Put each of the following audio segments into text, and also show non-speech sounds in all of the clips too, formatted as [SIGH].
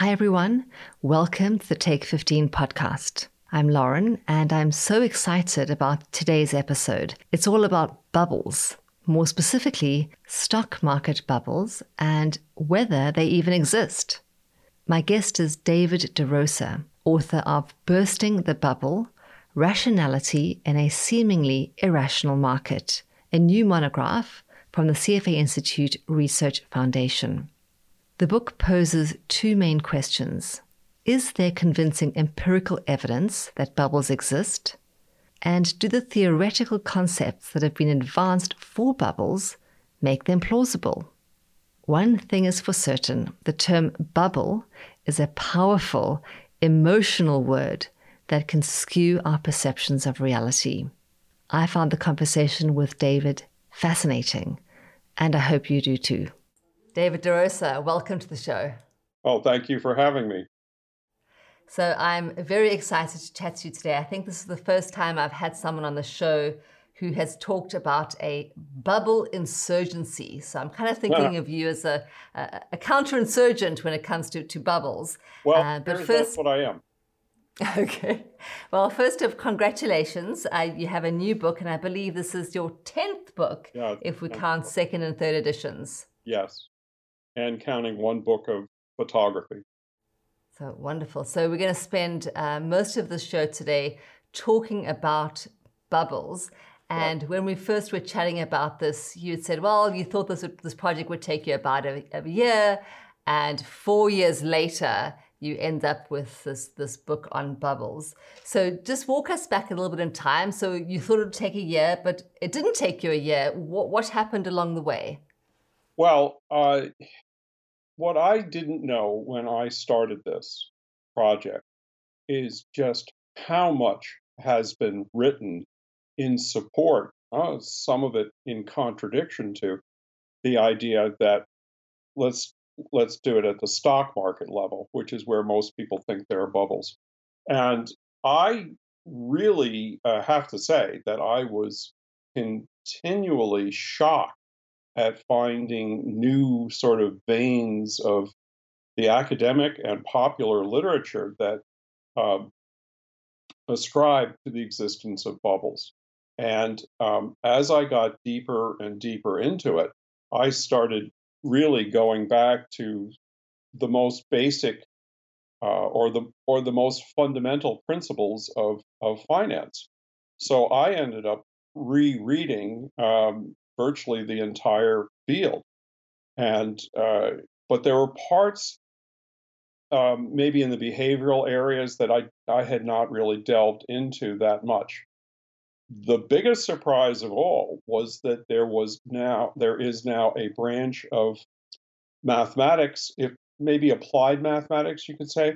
Hi, everyone. Welcome to the Take 15 podcast. I'm Lauren, and I'm so excited about today's episode. It's all about bubbles, more specifically, stock market bubbles and whether they even exist. My guest is David DeRosa, author of Bursting the Bubble Rationality in a Seemingly Irrational Market, a new monograph from the CFA Institute Research Foundation. The book poses two main questions. Is there convincing empirical evidence that bubbles exist? And do the theoretical concepts that have been advanced for bubbles make them plausible? One thing is for certain the term bubble is a powerful, emotional word that can skew our perceptions of reality. I found the conversation with David fascinating, and I hope you do too. David DeRosa, welcome to the show. Oh, thank you for having me. So, I'm very excited to chat to you today. I think this is the first time I've had someone on the show who has talked about a bubble insurgency. So, I'm kind of thinking yeah. of you as a, a, a counterinsurgent when it comes to, to bubbles. Well, uh, but first, that's what I am. [LAUGHS] Okay. Well, first of congratulations. Uh, you have a new book, and I believe this is your 10th book, yeah, if we count book. second and third editions. Yes and counting one book of photography. So wonderful. So we're going to spend uh, most of the show today talking about bubbles. And when we first were chatting about this, you had said, well, you thought this, would, this project would take you about a, a year. And four years later, you end up with this, this book on bubbles. So just walk us back a little bit in time. So you thought it would take a year, but it didn't take you a year. What, what happened along the way? Well, uh, what I didn't know when I started this project is just how much has been written in support, uh, some of it in contradiction to the idea that let's let's do it at the stock market level, which is where most people think there are bubbles. And I really uh, have to say that I was continually shocked at finding new sort of veins of the academic and popular literature that um, ascribe to the existence of bubbles. And um, as I got deeper and deeper into it, I started really going back to the most basic uh, or the or the most fundamental principles of of finance. So I ended up rereading um, virtually the entire field. And uh, but there were parts, um, maybe in the behavioral areas, that I I had not really delved into that much. The biggest surprise of all was that there was now there is now a branch of mathematics, if maybe applied mathematics, you could say,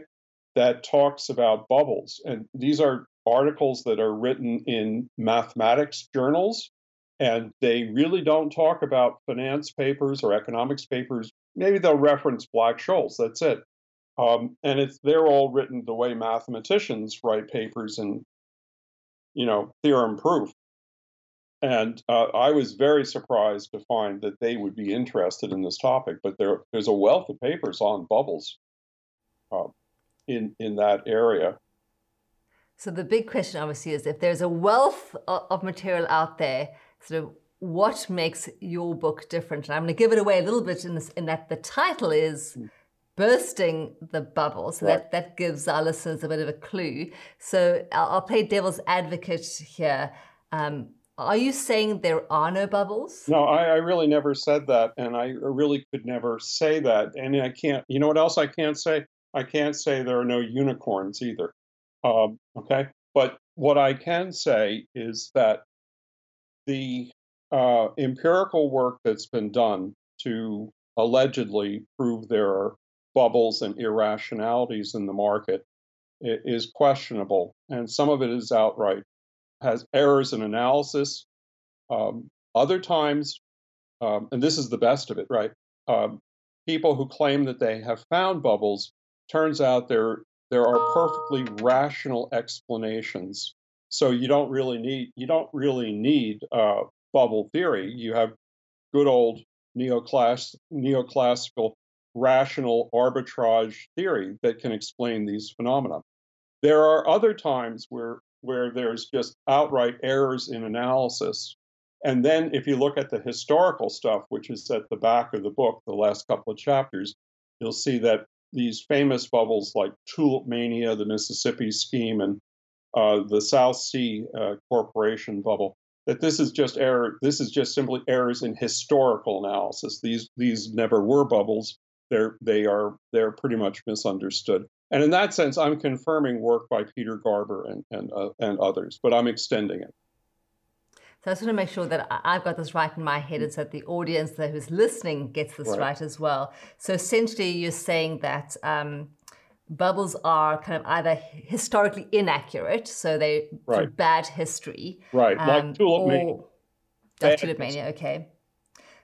that talks about bubbles. And these are articles that are written in mathematics journals and they really don't talk about finance papers or economics papers. Maybe they'll reference Black-Scholes. That's it. Um, and it's they're all written the way mathematicians write papers and you know theorem proof. And uh, I was very surprised to find that they would be interested in this topic. But there, there's a wealth of papers on bubbles uh, in in that area. So the big question, obviously, is if there's a wealth of material out there sort of what makes your book different. And I'm going to give it away a little bit in, this, in that the title is hmm. Bursting the Bubble. So that, that gives our listeners a bit of a clue. So I'll, I'll play devil's advocate here. Um, are you saying there are no bubbles? No, I, I, really never said that. And I really could never say that. And I can't, you know what else I can't say? I can't say there are no unicorns either. Um, okay. But what I can say is that the uh, empirical work that's been done to allegedly prove there are bubbles and irrationalities in the market is questionable, and some of it is outright has errors in analysis. Um, other times, um, and this is the best of it, right? Um, people who claim that they have found bubbles turns out there there are perfectly rational explanations so you don't really need you don't really need uh, bubble theory. You have good old neoclass neoclassical rational arbitrage theory that can explain these phenomena. There are other times where where there's just outright errors in analysis. And then if you look at the historical stuff, which is at the back of the book, the last couple of chapters, you'll see that these famous bubbles like Tulip Mania, the Mississippi Scheme, and uh, the South Sea uh, Corporation bubble, that this is just error. This is just simply errors in historical analysis. These these never were bubbles. They're they are they're pretty much misunderstood. And in that sense, I'm confirming work by Peter Garber and and uh, and others, but I'm extending it. So I just want to make sure that I've got this right in my head, and so that the audience that who's listening gets this right, right as well. So essentially, you're saying that um, bubbles are kind of either historically inaccurate, so they right. bad history, right? Um, like tulip mania. Like tulip mania, okay.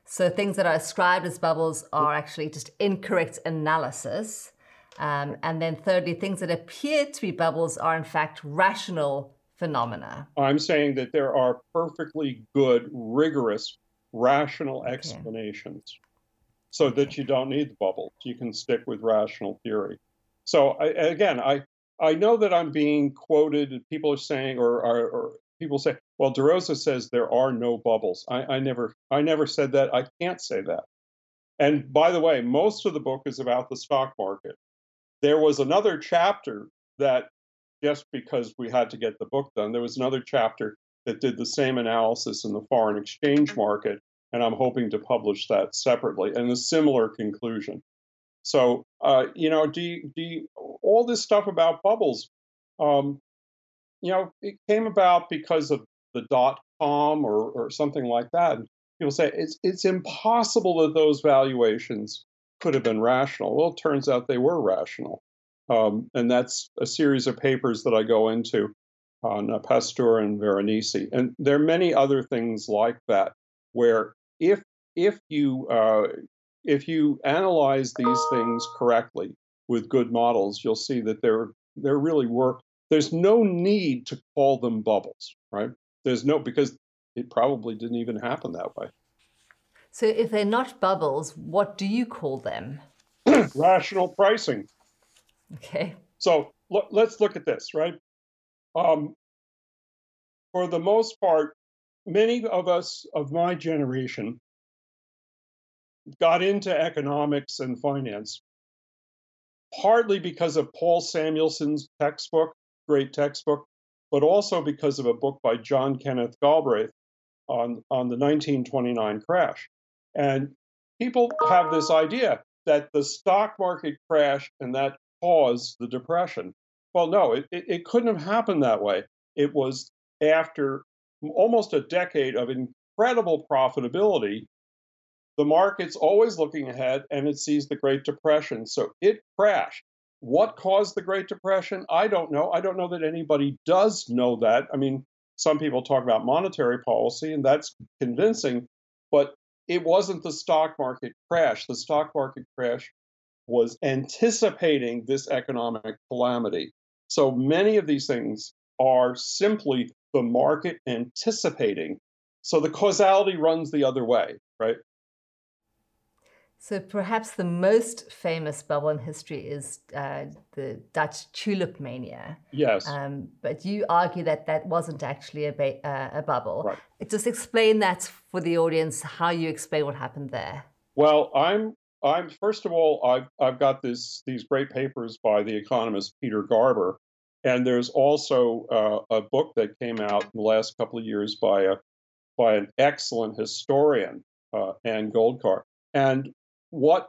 So things that are ascribed as bubbles are actually just incorrect analysis. Um, and then thirdly, things that appear to be bubbles are in fact rational phenomena. I'm saying that there are perfectly good, rigorous, rational okay. explanations so that you don't need the bubbles. You can stick with rational theory. So I, again, I I know that I'm being quoted. People are saying, or, or, or people say, "Well, DeRosa says there are no bubbles." I, I never I never said that. I can't say that. And by the way, most of the book is about the stock market. There was another chapter that just because we had to get the book done, there was another chapter that did the same analysis in the foreign exchange mm-hmm. market, and I'm hoping to publish that separately and a similar conclusion. So, uh, you know, do you, do you, all this stuff about bubbles, um, you know, it came about because of the dot com or, or something like that. And people say it's it's impossible that those valuations could have been rational. Well, it turns out they were rational. Um, and that's a series of papers that I go into on uh, Pástor and Veronesi. And there are many other things like that where if if you uh, if you analyze these things correctly with good models, you'll see that they're they're really work. There's no need to call them bubbles, right? There's no because it probably didn't even happen that way. So if they're not bubbles, what do you call them? [CLEARS THROAT] Rational pricing. Okay. So let's look at this, right? Um, for the most part, many of us of my generation got into economics and finance partly because of Paul Samuelson's textbook, great textbook, but also because of a book by John Kenneth Galbraith on, on the 1929 crash. And people have this idea that the stock market crashed and that caused the depression. Well, no, it, it, it couldn't have happened that way. It was after almost a decade of incredible profitability. The market's always looking ahead and it sees the Great Depression. So it crashed. What caused the Great Depression? I don't know. I don't know that anybody does know that. I mean, some people talk about monetary policy, and that's convincing, but it wasn't the stock market crash. The stock market crash was anticipating this economic calamity. So many of these things are simply the market anticipating. So the causality runs the other way, right? So perhaps the most famous bubble in history is uh, the Dutch tulip mania. Yes. Um, but you argue that that wasn't actually a, ba- uh, a bubble. Right. Just explain that for the audience, how you explain what happened there. Well, I'm I'm first of all, I've I've got this these great papers by the economist Peter Garber, and there's also uh, a book that came out in the last couple of years by a by an excellent historian, uh, Anne Goldgar. And what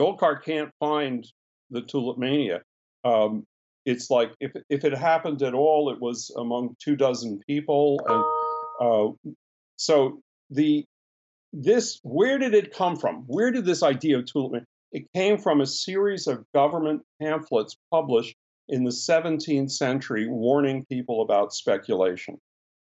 Goldgar can't find the tulip mania. Um, it's like if if it happened at all, it was among two dozen people, and uh, so the this where did it come from? Where did this idea of tulip? It came from a series of government pamphlets published in the 17th century warning people about speculation.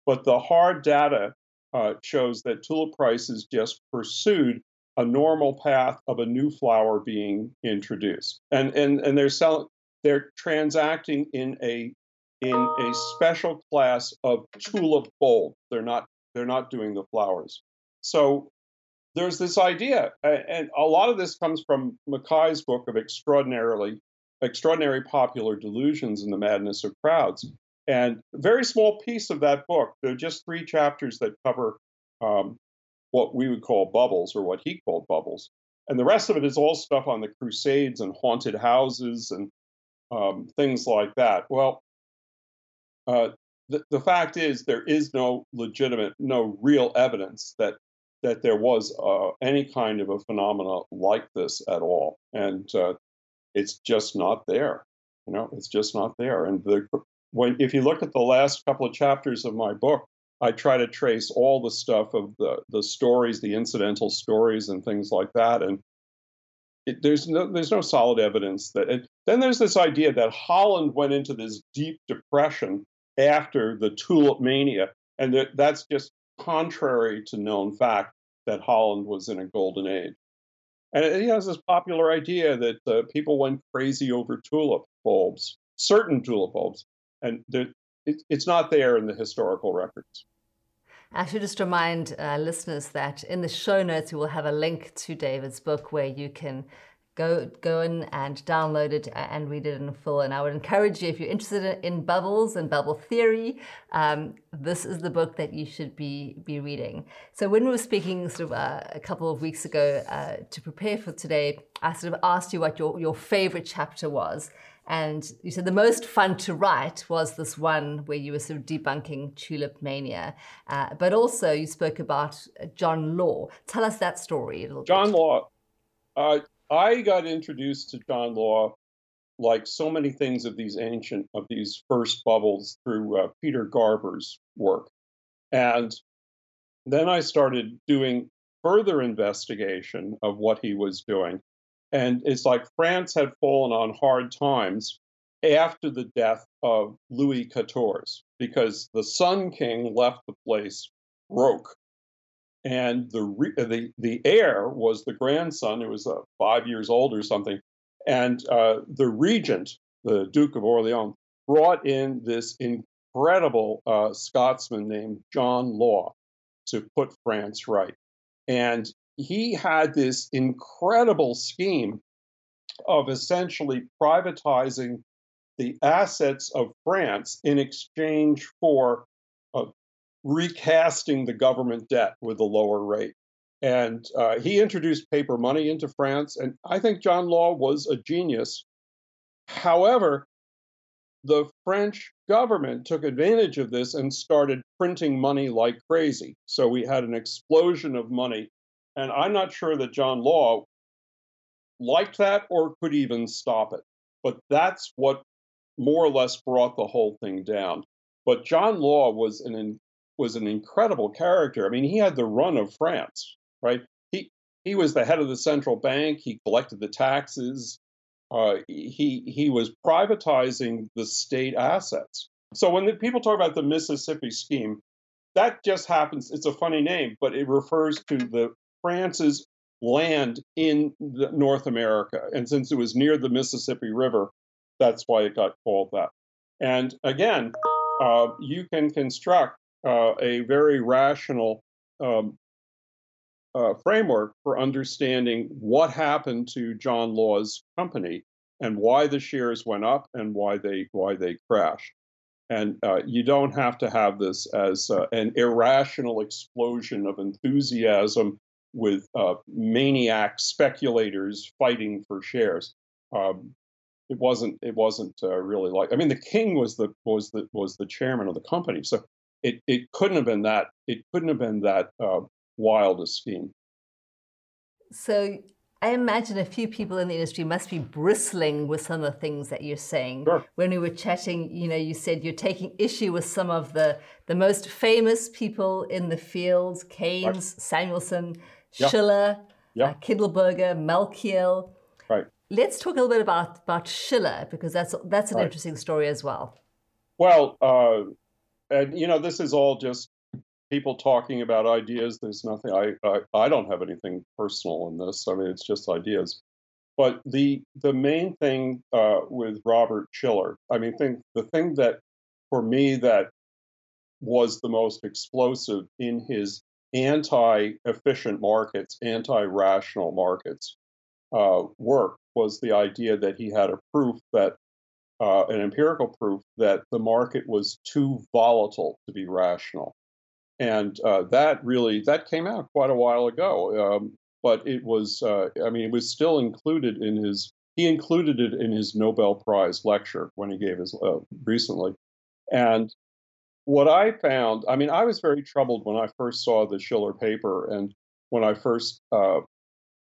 But the hard data uh, shows that tulip prices just pursued a normal path of a new flower being introduced, and and and they're selling, they're transacting in a in a special class of tulip bulb. They're not they're not doing the flowers. So there's this idea, and a lot of this comes from Mackay's book of extraordinarily extraordinary popular delusions and the madness of crowds. And a very small piece of that book, there are just three chapters that cover um, what we would call bubbles, or what he called bubbles. And the rest of it is all stuff on the Crusades and haunted houses and um, things like that. Well, uh, the, the fact is, there is no legitimate, no real evidence that that there was uh, any kind of a phenomena like this at all, and uh, it's just not there. You know, it's just not there. And the, when if you look at the last couple of chapters of my book, I try to trace all the stuff of the the stories, the incidental stories, and things like that, and it, there's no there's no solid evidence that. It, then there's this idea that Holland went into this deep depression after the tulip mania, and that, that's just contrary to known fact that Holland was in a golden age. And he has this popular idea that uh, people went crazy over tulip bulbs, certain tulip bulbs, and it, it's not there in the historical records. I should just remind uh, listeners that in the show notes, we will have a link to David's book where you can go go in and download it and read it in full. And I would encourage you, if you're interested in bubbles and bubble theory, um, this is the book that you should be be reading. So when we were speaking sort of uh, a couple of weeks ago uh, to prepare for today, I sort of asked you what your, your favorite chapter was. And you said the most fun to write was this one where you were sort of debunking tulip mania. Uh, but also you spoke about John Law. Tell us that story a little John bit. Law. Uh, I got introduced to John Law, like so many things of these ancient, of these first bubbles, through uh, Peter Garber's work. And then I started doing further investigation of what he was doing. And it's like France had fallen on hard times after the death of Louis XIV because the Sun King left the place broke. And the the the heir was the grandson who was uh, five years old or something, and uh, the regent, the Duke of Orleans, brought in this incredible uh, Scotsman named John Law to put France right, and he had this incredible scheme of essentially privatizing the assets of France in exchange for recasting the government debt with a lower rate. And uh, he introduced paper money into France, and I think John Law was a genius. However, the French government took advantage of this and started printing money like crazy. So we had an explosion of money. And I'm not sure that John Law liked that or could even stop it. But that's what more or less brought the whole thing down. But John Law was an was an incredible character. I mean, he had the run of France, right? He he was the head of the central bank. He collected the taxes. Uh, he he was privatizing the state assets. So when the, people talk about the Mississippi scheme, that just happens. It's a funny name, but it refers to the France's land in North America, and since it was near the Mississippi River, that's why it got called that. And again, uh, you can construct uh, a very rational um, uh, framework for understanding what happened to John Law's company and why the shares went up and why they why they crashed. And uh, you don't have to have this as uh, an irrational explosion of enthusiasm with uh, maniac speculators fighting for shares. Um, it wasn't. It wasn't uh, really like. I mean, the king was the was the was the chairman of the company, so it, it couldn't have been that it couldn't have been that uh, wild a scheme. So I imagine a few people in the industry must be bristling with some of the things that you're saying. Sure. When we were chatting, you know, you said you're taking issue with some of the the most famous people in the field: Keynes, right. Samuelson, yeah. Shiller, yeah. Uh, Kindleberger, Malkiel. Right. Let's talk a little bit about about Shiller because that's that's an right. interesting story as well. Well, uh, and you know, this is all just people talking about ideas. There's nothing. I, I I don't have anything personal in this. I mean, it's just ideas. But the the main thing uh, with Robert Shiller, I mean, think the thing that for me that was the most explosive in his anti-efficient markets, anti-rational markets uh, work was the idea that he had a proof that uh, an empirical proof that the market was too volatile to be rational, and uh, that really that came out quite a while ago. Um, but it was, uh, I mean, it was still included in his. He included it in his Nobel Prize lecture when he gave his uh, recently, and what I found, I mean, I was very troubled when I first saw the Shiller paper and when I first uh,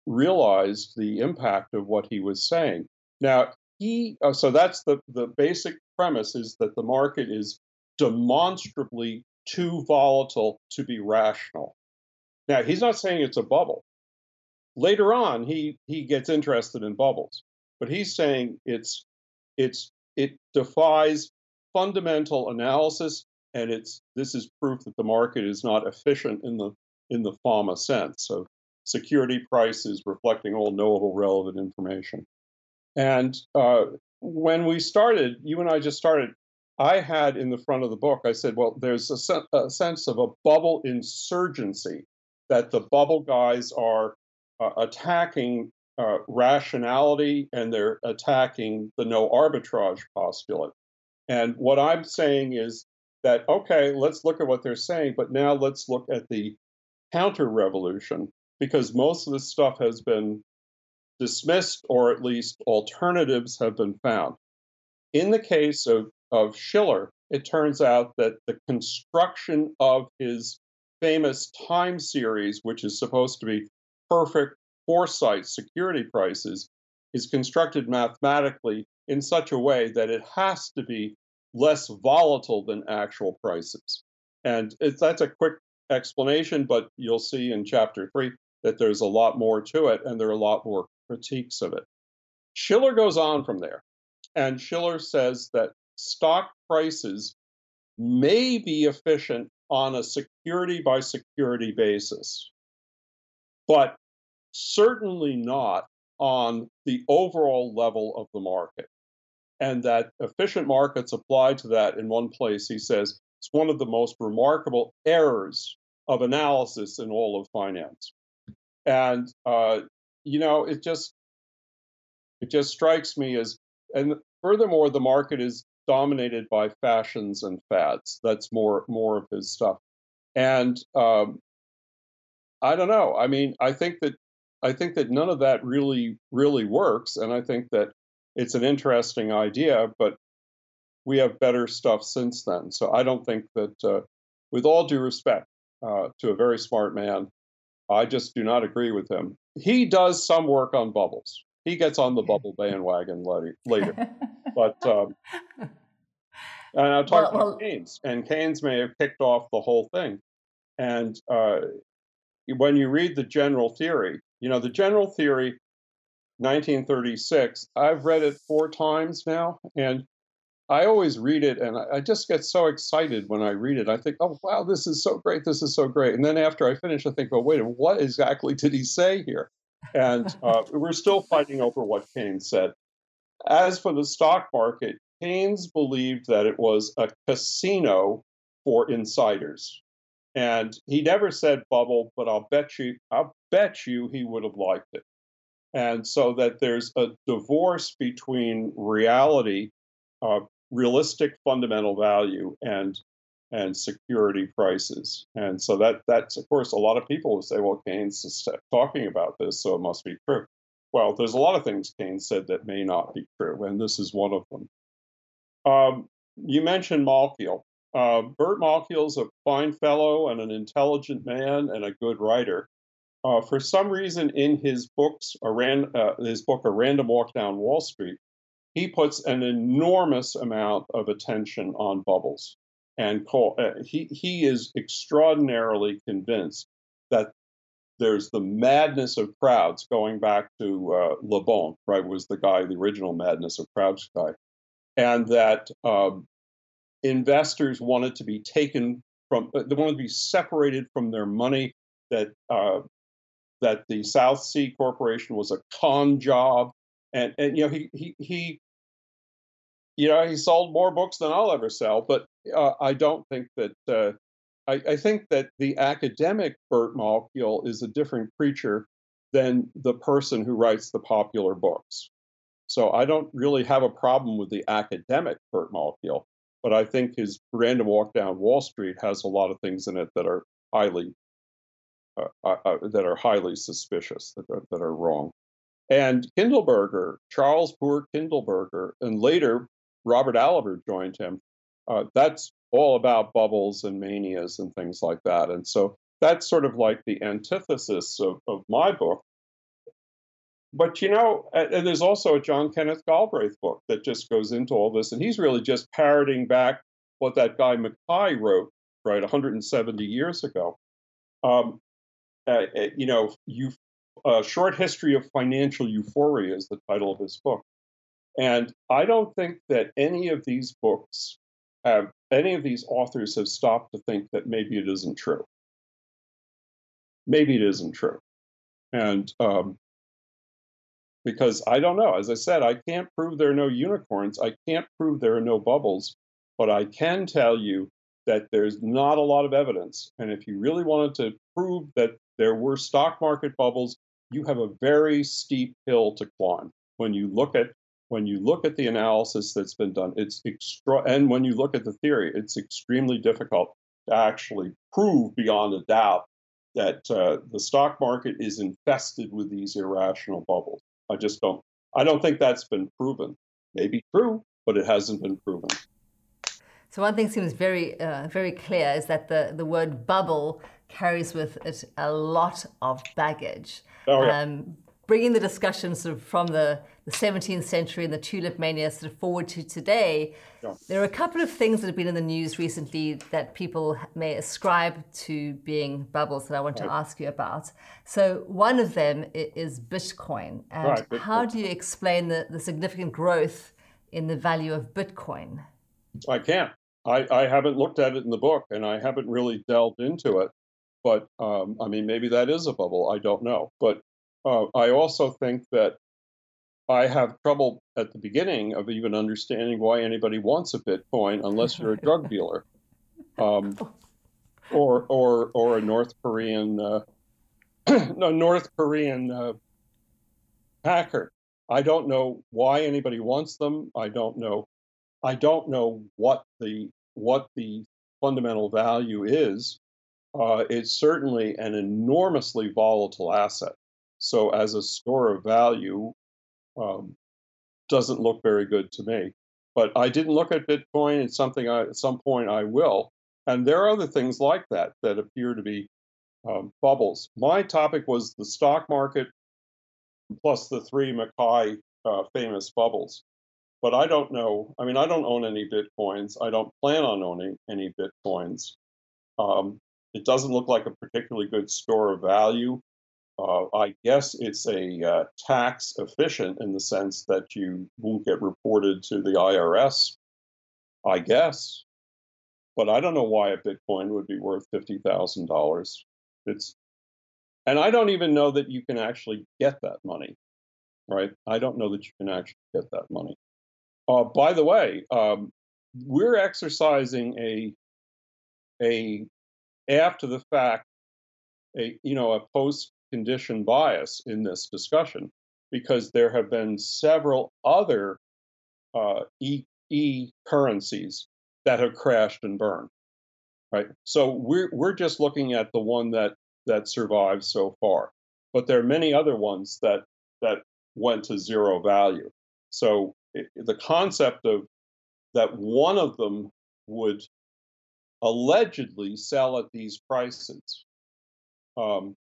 realized the impact of what he was saying. Now, he, uh, so that's the, the basic premise is that the market is demonstrably too volatile to be rational. Now, he's not saying it's a bubble. Later on, he, he gets interested in bubbles, but he's saying it's, it's, it defies fundamental analysis and it's this is proof that the market is not efficient in the in the FAMA sense of security prices reflecting all knowable relevant information. And uh, when we started, you and I just started. I had in the front of the book, I said, well, there's a, a sense of a bubble insurgency that the bubble guys are uh, attacking uh, rationality and they're attacking the no arbitrage postulate. And what I'm saying is that, okay, let's look at what they're saying, but now let's look at the counter revolution because most of this stuff has been dismissed or at least alternatives have been found. In the case of, of Shiller, it turns out that the construction of his famous time series, which is supposed to be perfect foresight security prices, is constructed mathematically in such a way that it has to be less volatile than actual prices. And that's a quick explanation, but you'll see in chapter three that there's a lot more to it and there are a lot more critiques of it. Shiller goes on from there, and Shiller says that stock prices may be efficient on a security by security basis, but certainly not on the overall level of the market and that efficient markets apply to that in one place, he says, it's one of the most remarkable errors of analysis in all of finance. And uh, you know, it just it just strikes me as, and furthermore, the market is dominated by fashions and fads. That's more more of his stuff. And um, I don't know. I mean, I think that I think that none of that really really works, and I think that it's an interesting idea, but we have better stuff since then. So I don't think that, uh, with all due respect uh, to a very smart man, I just do not agree with him. He does some work on bubbles. He gets on the [LAUGHS] bubble bandwagon later. [LAUGHS] but um, and I'll talk well, about well, Keynes, and Keynes may have kicked off the whole thing. And uh, when you read the general theory, you know, the general theory 1936. I've read it four times now, and I always read it, and I just get so excited when I read it. I think, oh, wow, this is so great. This is so great. And then after I finish, I think, oh, wait, what exactly did he say here? And [LAUGHS] uh, we're still fighting over what Keynes said. As for the stock market, Keynes believed that it was a casino for insiders. And he never said bubble, but I'll bet you, I'll bet you he would have liked it and so that there's a divorce between reality, uh, realistic fundamental value, and and security prices. And so that that's of course a lot of people will say, well, Keynes is talking about this, so it must be true. Well, there's a lot of things Keynes said that may not be true, and this is one of them. Um, you mentioned Malkiel. Uh, Bert Malkiel's a fine fellow and an intelligent man and a good writer. Uh, for some reason, in his books, ran, uh, his book, A Random Walk Down Wall Street, he puts an enormous amount of attention on bubbles, and call, uh, he he is extraordinarily convinced that there's the madness of crowds going back to uh, Le Bon, right? Was the guy the original madness of crowds guy, and that um, investors wanted to be taken from, uh, they wanted to be separated from their money. That uh, that the South Sea Corporation was a con job, and and you know he he he, you know he sold more books than I'll ever sell, but uh, I don't think that uh, I, I think that the academic Bert Malkiel is a different creature than the person who writes the popular books. So I don't really have a problem with the academic Bert Malkiel, but I think his Random Walk Down Wall Street has a lot of things in it that are highly uh, uh, uh, that are highly suspicious, that are, that are wrong. And Kindleberger, Charles Poor Kindleberger, and later Robert Aliber joined him. Uh, that's all about bubbles and manias and things like that. And so that's sort of like the antithesis of, of my book. But you know, and there's also a John Kenneth Galbraith book that just goes into all this, and he's really just parroting back what that guy Mackay wrote, right, 170 years ago. Um, uh, uh, you know, you a short history of financial euphoria is the title of his book, and I don't think that any of these books have any of these authors have stopped to think that maybe it isn't true. Maybe it isn't true. And um, because I don't know, as I said, I can't prove there are no unicorns. I can't prove there are no bubbles, but I can tell you that there's not a lot of evidence. And if you really wanted to prove that there were stock market bubbles, you have a very steep hill to climb. When you look at when you look at the analysis that's been done, it's extra, and when you look at the theory, it's extremely difficult to actually prove beyond a doubt that uh, the stock market is infested with these irrational bubbles. I just don't. I don't think that's been proven. Maybe true, but it hasn't been proven. So one thing seems very, uh, very clear is that the, the word bubble carries with it a lot of baggage. Oh, yeah. Um, bringing the discussion sort of from the, the 17th century and the tulip mania sort of forward to today, yeah. there are a couple of things that have been in the news recently that people may ascribe to being bubbles that I want right. to ask you about. So one of them is Bitcoin. And right, Bitcoin. how do you explain the, the significant growth in the value of Bitcoin? I can't. I, I haven't looked at it in the book and I haven't really delved into it. But um, I mean, maybe that is a bubble. I don't know. But uh, I also think that I have trouble at the beginning of even understanding why anybody wants a Bitcoin unless you're a drug [LAUGHS] dealer, um, or or or a North Korean uh, [CLEARS THROAT] no North Korean uh, hacker. I don't know why anybody wants them. I don't know. I don't know what the what the fundamental value is. Uh, it's certainly an enormously volatile asset. So as a store of value, um, doesn't look very good to me. But I didn't look at Bitcoin. It's something I, at some point I will. And there are other things like that that appear to be um, bubbles. My topic was the stock market plus the three Mackay uh, famous bubbles. But I don't know. I mean, I don't own any Bitcoins. I don't plan on owning any Bitcoins. Um, it doesn't look like a particularly good store of value. Uh, I guess it's a uh, tax efficient in the sense that you won't get reported to the IRS. I guess, but I don't know why a Bitcoin would be worth fifty thousand dollars. It's, and I don't even know that you can actually get that money, right? I don't know that you can actually get that money. Uh, by the way, um, we're exercising a a after the fact a you know a post condition bias in this discussion because there have been several other uh, e, e currencies that have crashed and burned. Right. So we're we're just looking at the one that that survived so far, but there are many other ones that that went to zero value. So it, the concept of that one of them would allegedly sell at these prices um,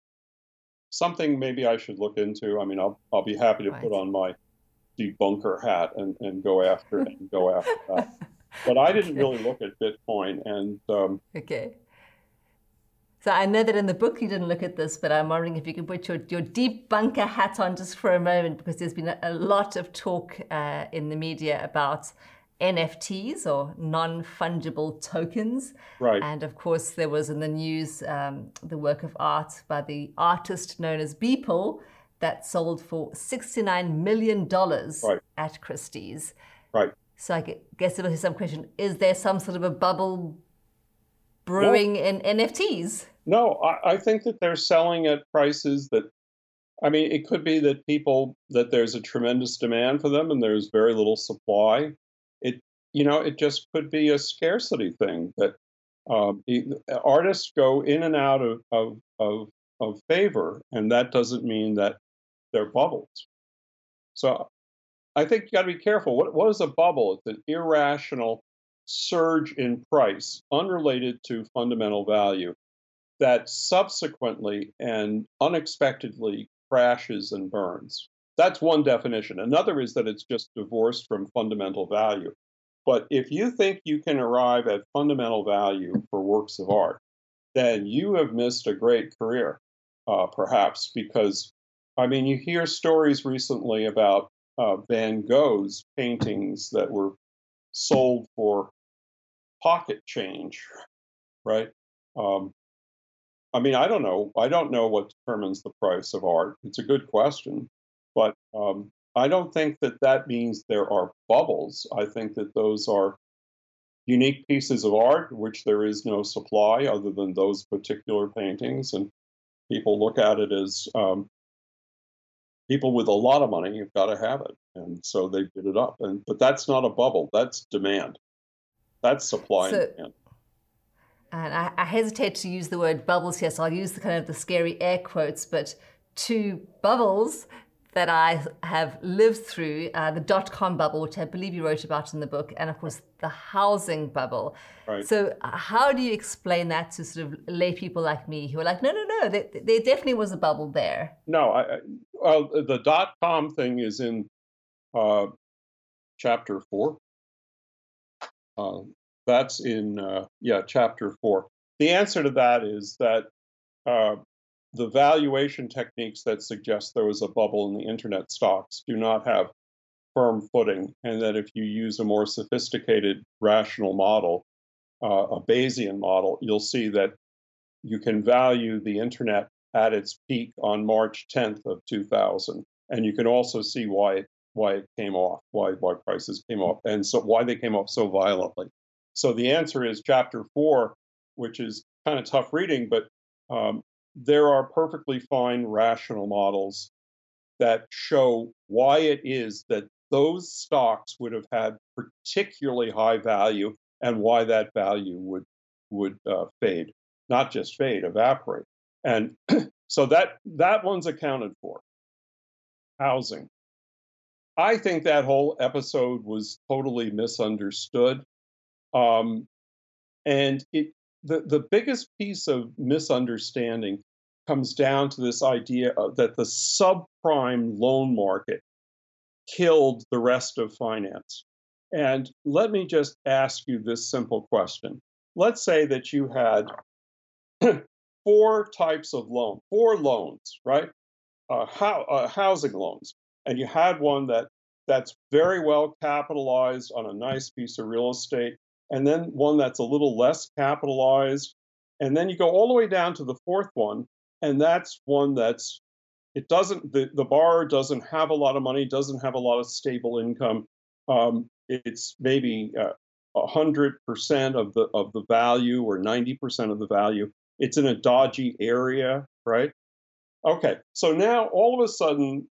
something maybe I should look into. I mean, I'll I'll be happy to right. put on my debunker hat and, and go after it and go [LAUGHS] after that. But I didn't really look at Bitcoin and um, okay. So I know that in the book you didn't look at this, but I'm wondering if you can put your, your debunker hat on just for a moment because there's been a, a lot of talk uh, in the media about NFTs or non fungible tokens. Right. And of course, there was in the news um, the work of art by the artist known as Beeple that sold for $69 million right. at Christie's. Right. So I guess there was some question is there some sort of a bubble brewing no. in NFTs. No, I, I think that they're selling at prices that I mean, it could be that people that there's a tremendous demand for them and there's very little supply. You know, it just could be a scarcity thing that um, artists go in and out of, of, of, of favor, and that doesn't mean that they're bubbles. So I think you got to be careful. What, what is a bubble? It's an irrational surge in price unrelated to fundamental value that subsequently and unexpectedly crashes and burns. That's one definition. Another is that it's just divorced from fundamental value. But if you think you can arrive at fundamental value for works of art, then you have missed a great career, uh, perhaps, because I mean, you hear stories recently about uh, Van Gogh's paintings that were sold for pocket change, right? Um, I mean, I don't know. I don't know what determines the price of art. It's a good question, but um, I don't think that that means there are bubbles. I think that those are unique pieces of art, which there is no supply other than those particular paintings, and people look at it as um, people with a lot of money have got to have it, and so they bid it up. And but that's not a bubble. That's demand. That's supply so, and demand and I, I, hesitate to use the word bubbles here, so I'll use the kind of the scary air quotes, but two bubbles that I have lived through uh, the dot com bubble, which I believe you wrote about in the book, and of course the housing bubble. Right. So, uh, how do you explain that to sort of lay people like me who are like, no, no, no, there, there definitely was a bubble there? No, I, well, the dot com thing is in uh, chapter four. Uh, that's in, uh, yeah, chapter four. The answer to that is that uh, the valuation techniques that suggest there was a bubble in the internet stocks do not have firm footing, and that if you use a more sophisticated rational model, uh, a Bayesian model, you'll see that you can value the internet at its peak on March 10th of 2000, and you can also see why it, why it came off, why why prices came off, and so why they came off so violently. So the answer is chapter four, which is kind of tough reading, but um, there are perfectly fine rational models that show why it is that those stocks would have had particularly high value and why that value would would uh, fade, not just fade, evaporate. And [CLEARS THROAT] so that that one's accounted for. Housing. I think that whole episode was totally misunderstood. Um, and it the, the biggest piece of misunderstanding comes down to this idea of, that the subprime loan market killed the rest of finance. And let me just ask you this simple question. Let's say that you had [CLEARS THROAT] four types of loan, four loans, right? Uh, how, uh, housing loans, and you had one that that's very well capitalized on a nice piece of real estate and then one that's a little less capitalized. And then you go all the way down to the fourth one, and that's one that's it doesn't the, the borrower doesn't have a lot of money, doesn't have a lot of stable income. Um, it's maybe uh, hundred percent of the of the value or ninety percent of the value. It's in a dodgy area, right? Okay, so now all of a sudden,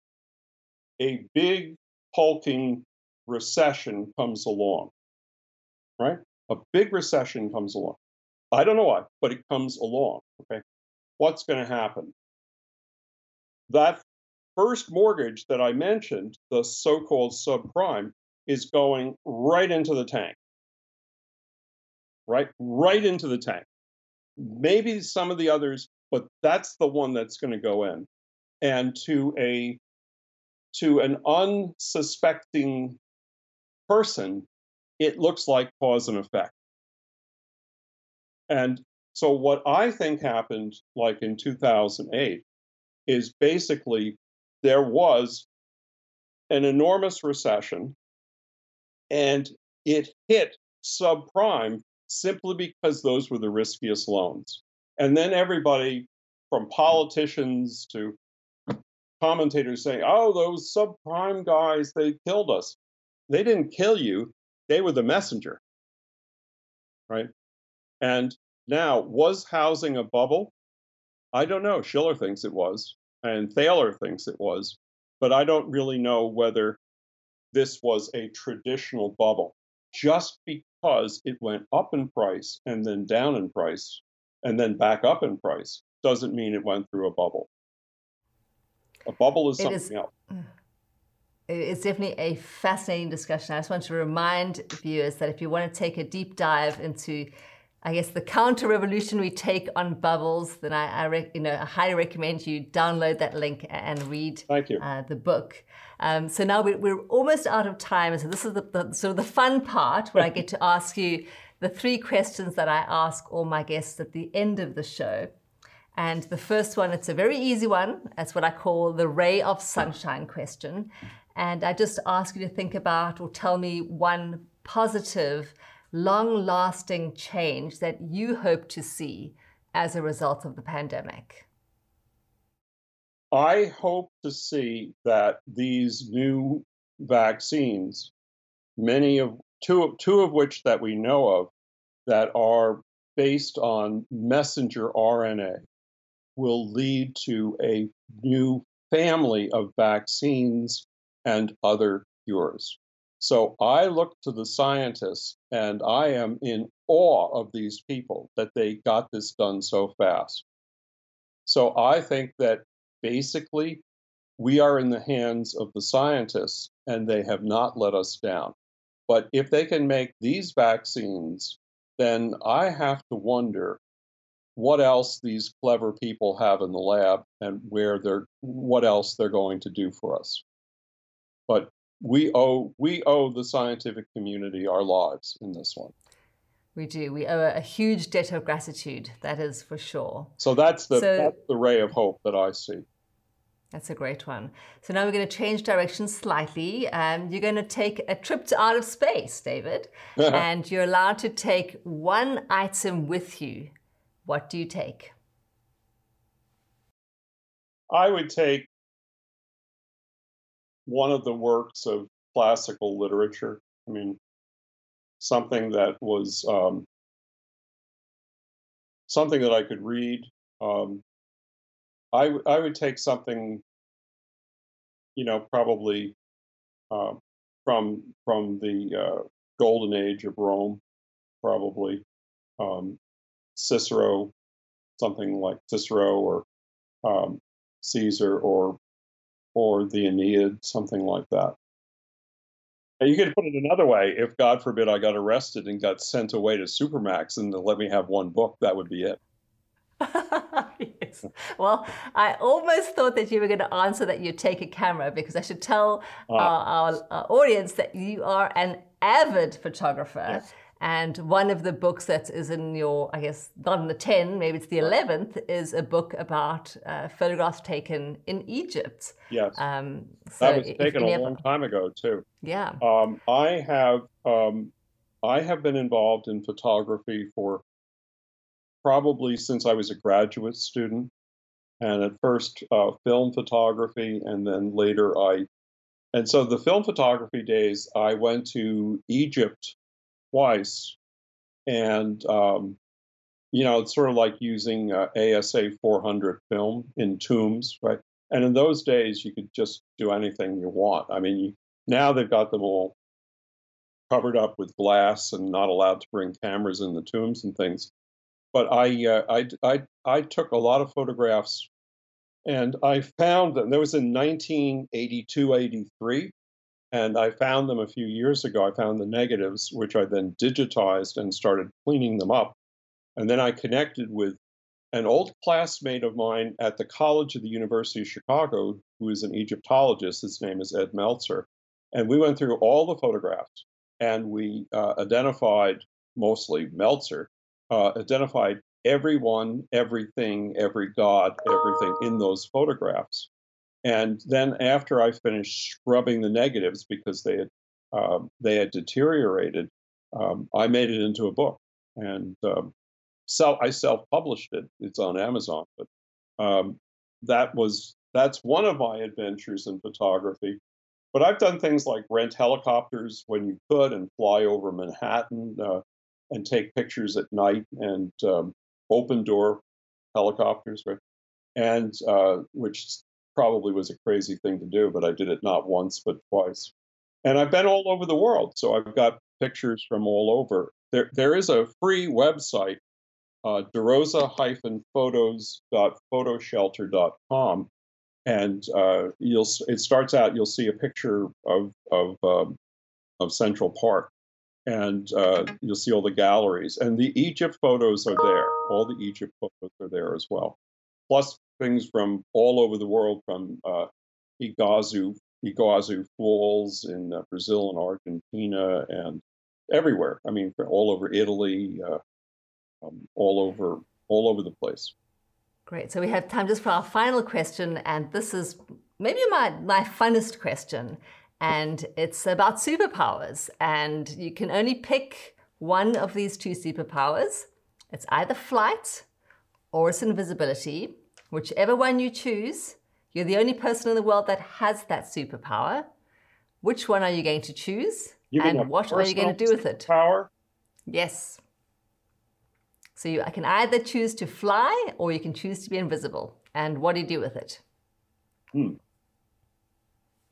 a big hulking recession comes along right? A big recession comes along. I don't know why, but it comes along. Okay. What's going to happen? That first mortgage that I mentioned, the so called subprime, is going right into the tank. Right? Right into the tank. Maybe some of the others, but that's the one that's going to go in. And to a to an unsuspecting person, it looks like cause and effect. And so, what I think happened, like in 2008, is basically there was an enormous recession and it hit subprime simply because those were the riskiest loans. And then everybody, from politicians to commentators, saying, oh, those subprime guys, they killed us. They didn't kill you, they were the messenger, right? And Now, was housing a bubble? I don't know. Shiller thinks it was, and Thaler thinks it was, but I don't really know whether this was a traditional bubble. Just because it went up in price and then down in price and then back up in price doesn't mean it went through a bubble. A bubble is something is, else. Mm. It's definitely a fascinating discussion. I just want to remind viewers that if you want to take a deep dive into I guess the counter-revolutionary take on bubbles, then I, I you know I highly recommend you download that link and read Thank you. Uh, the book. Um, so now we're, we're, almost out of time, so this is the, the, sort of the fun part where I get to ask you the three questions that I ask all my guests at the end of the show. And the first one, it's a very easy one. That's what I call the ray of sunshine question. And I just ask you to think about or tell me one positive long lasting change that you hope to see as a result of the pandemic? I hope to see that these new vaccines, many of two, two of which that we know of, that are based on messenger RNA, will lead to a new family of vaccines and other cures. So I look to the scientists and I am in awe of these people that they got this done so fast. So I think that basically we are in the hands of the scientists and they have not let us down. But if they can make these vaccines, then I have to wonder what else these clever people have in the lab and where they're what else they're going to do for us. But we owe we owe the scientific community our lives in this one. We do. We owe a huge debt of gratitude. That is for sure. So that's the so, that's the ray of hope that I see. That's a great one. So now we're going to change direction slightly. Um, you're going to take a trip to outer space, David, [LAUGHS] and you're allowed to take one item with you. What do you take? I would take one of the works of classical literature. I mean, something that was um, something that I could read. Um, I, w- I would take something, you know, probably uh, from from the uh, golden age of Rome, probably um, Cicero, something like Cicero or um, Caesar or or the Aeneid, something like that. And you could put it another way. If God forbid I got arrested and got sent away to Supermax and let me have one book, that would be it. [LAUGHS] yes. Well, I almost thought that you were going to answer that you take a camera because I should tell uh, our, our, our, audience that you are an avid photographer. Yes. And one of the books that is in your, I guess, not in the 10, maybe it's the 11th, is a book about uh, photographs taken in Egypt. Yes. Um, so that was taken a long time ago, too. Yeah. Um, I have um, I have been involved in photography for probably since I was a graduate student. And at first, uh, film photography, and then later I. And so the film photography days, I went to Egypt twice, and um, you know it's sort of like using uh, ASA 400 film in tombs, right? And in those days, you could just do anything you want. I mean, you, now they've got them all covered up with glass and not allowed to bring cameras in the tombs and things. But I, uh, I, I, I took a lot of photographs, and I found them. There was in 1982, 83 and I found them a few years ago. I found the negatives, which I then digitized and started cleaning them up. And then I connected with an old classmate of mine at the College of the University of Chicago, who is an Egyptologist. His name is Ed Meltzer. And we went through all the photographs and we uh, identified, mostly Meltzer, uh, identified everyone, everything, every god, everything in those photographs. And then after I finished scrubbing the negatives because they had um, they had deteriorated, um, I made it into a book, and um, so I self-published it. It's on Amazon, but um, that was that's one of my adventures in photography. But I've done things like rent helicopters when you could and fly over Manhattan uh, and take pictures at night. And um, open door helicopters, right? And uh, which probably was a crazy thing to do, but I did it not once but twice. And I've been all over the world, so I've got pictures from all over. There, there is a free website, uh, derosa-photos.photoshelter.com, and uh, you'll. It starts out. You'll see a picture of of um, of Central Park, and uh, you'll see all the galleries. And the Egypt photos are there. All the Egypt photos are there as well. Plus things from all over the world, from uh, Iguazu, Iguazu Falls in uh, Brazil and Argentina, and everywhere. I mean, all over Italy, uh, um, all over all over the place. Great. So we have time just for our final question, and this is maybe my my funnest question and it's about superpowers. And you can only pick one of these two superpowers. It's either flight or it's invisibility. Whichever one you choose, you're the only person in the world that has that superpower. Which one are you going to choose? And what are you going to do with it? Power? Yes. So you I can either choose to fly or you can choose to be invisible. And what do you do with it? Hmm.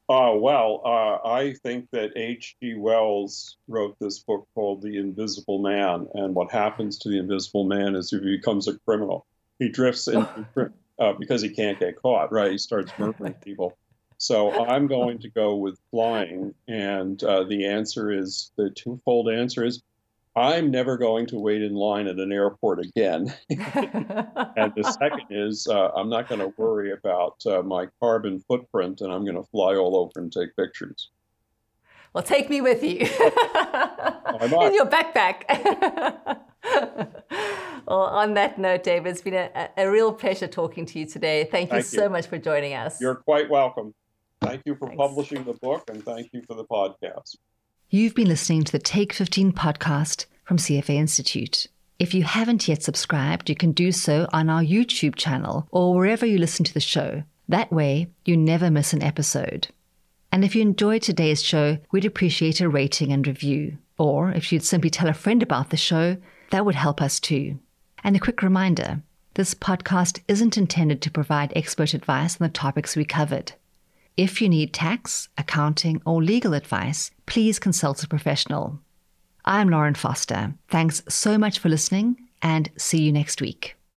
Uh, well, uh, I think that H.G. Wells wrote this book called The Invisible Man, and what happens to the invisible man is he becomes a criminal. He drifts [LAUGHS] into uh, because he can't get caught, right? He starts murdering [LAUGHS] people. So I'm going to go with flying, and uh, the answer is the twofold answer is I'm never going to wait in line at an airport again. [LAUGHS] and the second is uh, I'm not going to worry about uh, my carbon footprint and I'm going to fly all over and take pictures. Well, take me with you [LAUGHS] in your backpack. Well, on that note, David, it's been a, a real pleasure talking to you today. Thank you thank so you. much for joining us. You're quite welcome. Thank you for Thanks. publishing the book and thank you for the podcast. You've been listening to the Take 15 podcast from CFA Institute. If you haven't yet subscribed, you can do so on our YouTube channel or wherever you listen to the show. That way, you never miss an episode. And if you enjoyed today's show, we'd appreciate a rating and review. Or if you'd simply tell a friend about the show, that would help us too. And a quick reminder this podcast isn't intended to provide expert advice on the topics we covered. If you need tax, accounting, or legal advice, please consult a professional. I'm Lauren Foster. Thanks so much for listening and see you next week.